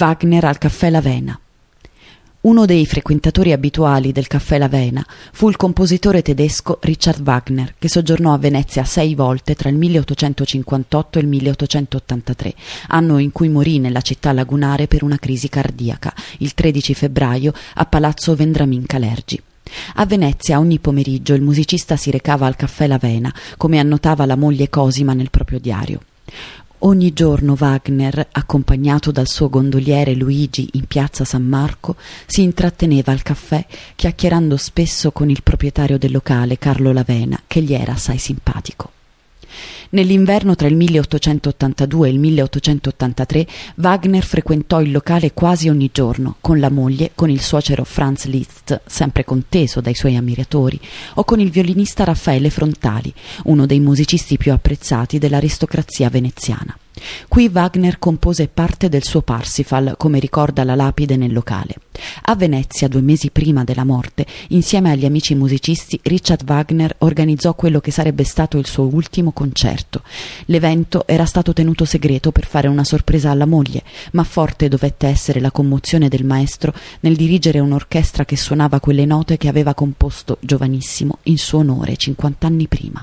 Wagner al caffè Lavena. Uno dei frequentatori abituali del caffè Lavena fu il compositore tedesco Richard Wagner, che soggiornò a Venezia sei volte tra il 1858 e il 1883, anno in cui morì nella città lagunare per una crisi cardiaca, il 13 febbraio a Palazzo Vendramin Calergi. A Venezia ogni pomeriggio il musicista si recava al caffè Lavena, come annotava la moglie Cosima nel proprio diario. Ogni giorno Wagner, accompagnato dal suo gondoliere Luigi in piazza San Marco, si intratteneva al caffè chiacchierando spesso con il proprietario del locale, Carlo Lavena, che gli era assai simpatico. Nell'inverno tra il 1882 e il 1883 Wagner frequentò il locale quasi ogni giorno, con la moglie, con il suocero Franz Liszt, sempre conteso dai suoi ammiratori, o con il violinista Raffaele Frontali, uno dei musicisti più apprezzati dell'aristocrazia veneziana. Qui Wagner compose parte del suo Parsifal, come ricorda la lapide nel locale. A Venezia, due mesi prima della morte, insieme agli amici musicisti, Richard Wagner organizzò quello che sarebbe stato il suo ultimo concerto. L'evento era stato tenuto segreto per fare una sorpresa alla moglie, ma forte dovette essere la commozione del maestro nel dirigere un'orchestra che suonava quelle note che aveva composto giovanissimo in suo onore cinquant'anni prima.